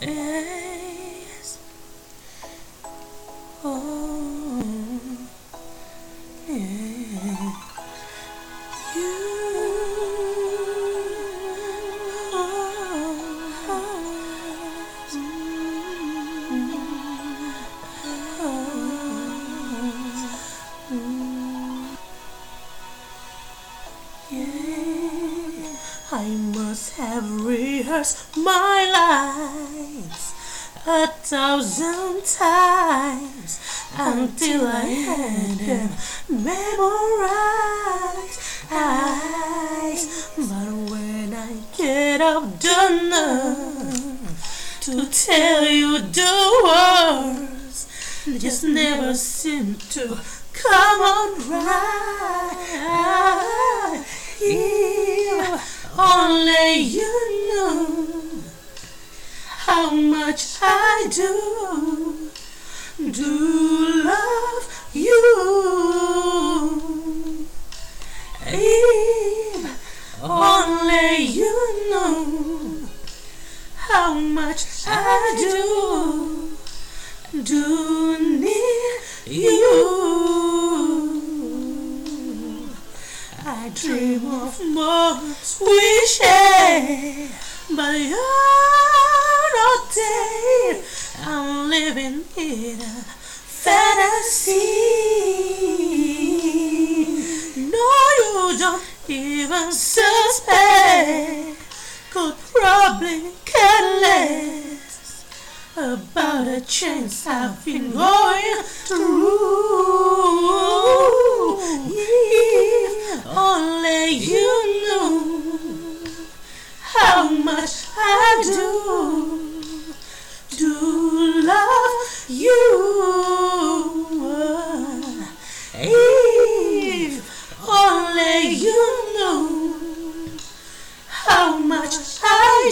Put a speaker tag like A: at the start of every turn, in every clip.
A: Yes. I must have rehearsed my lines a thousand times until I had them memorized. But when I get up nerve to tell you the words, just never seem to come on right. Only you know how much I do, do love you. If only you know how much I do, do need you. I dream of moments we share, but you're not there. I'm living in a fantasy. No, you don't even suspect. Could probably care less about a chance I've been going through. Much I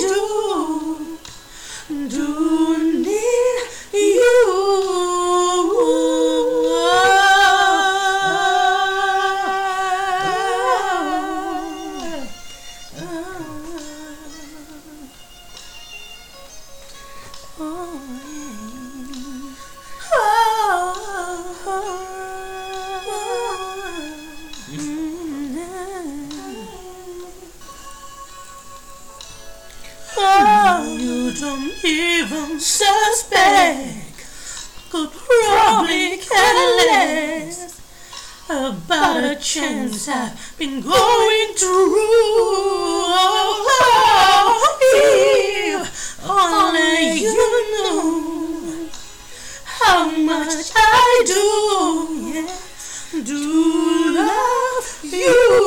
A: do, do Oh, you don't even suspect. Could probably care less about a chance I've been going through. Oh, If only you knew how much I do, do love you.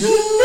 A: you.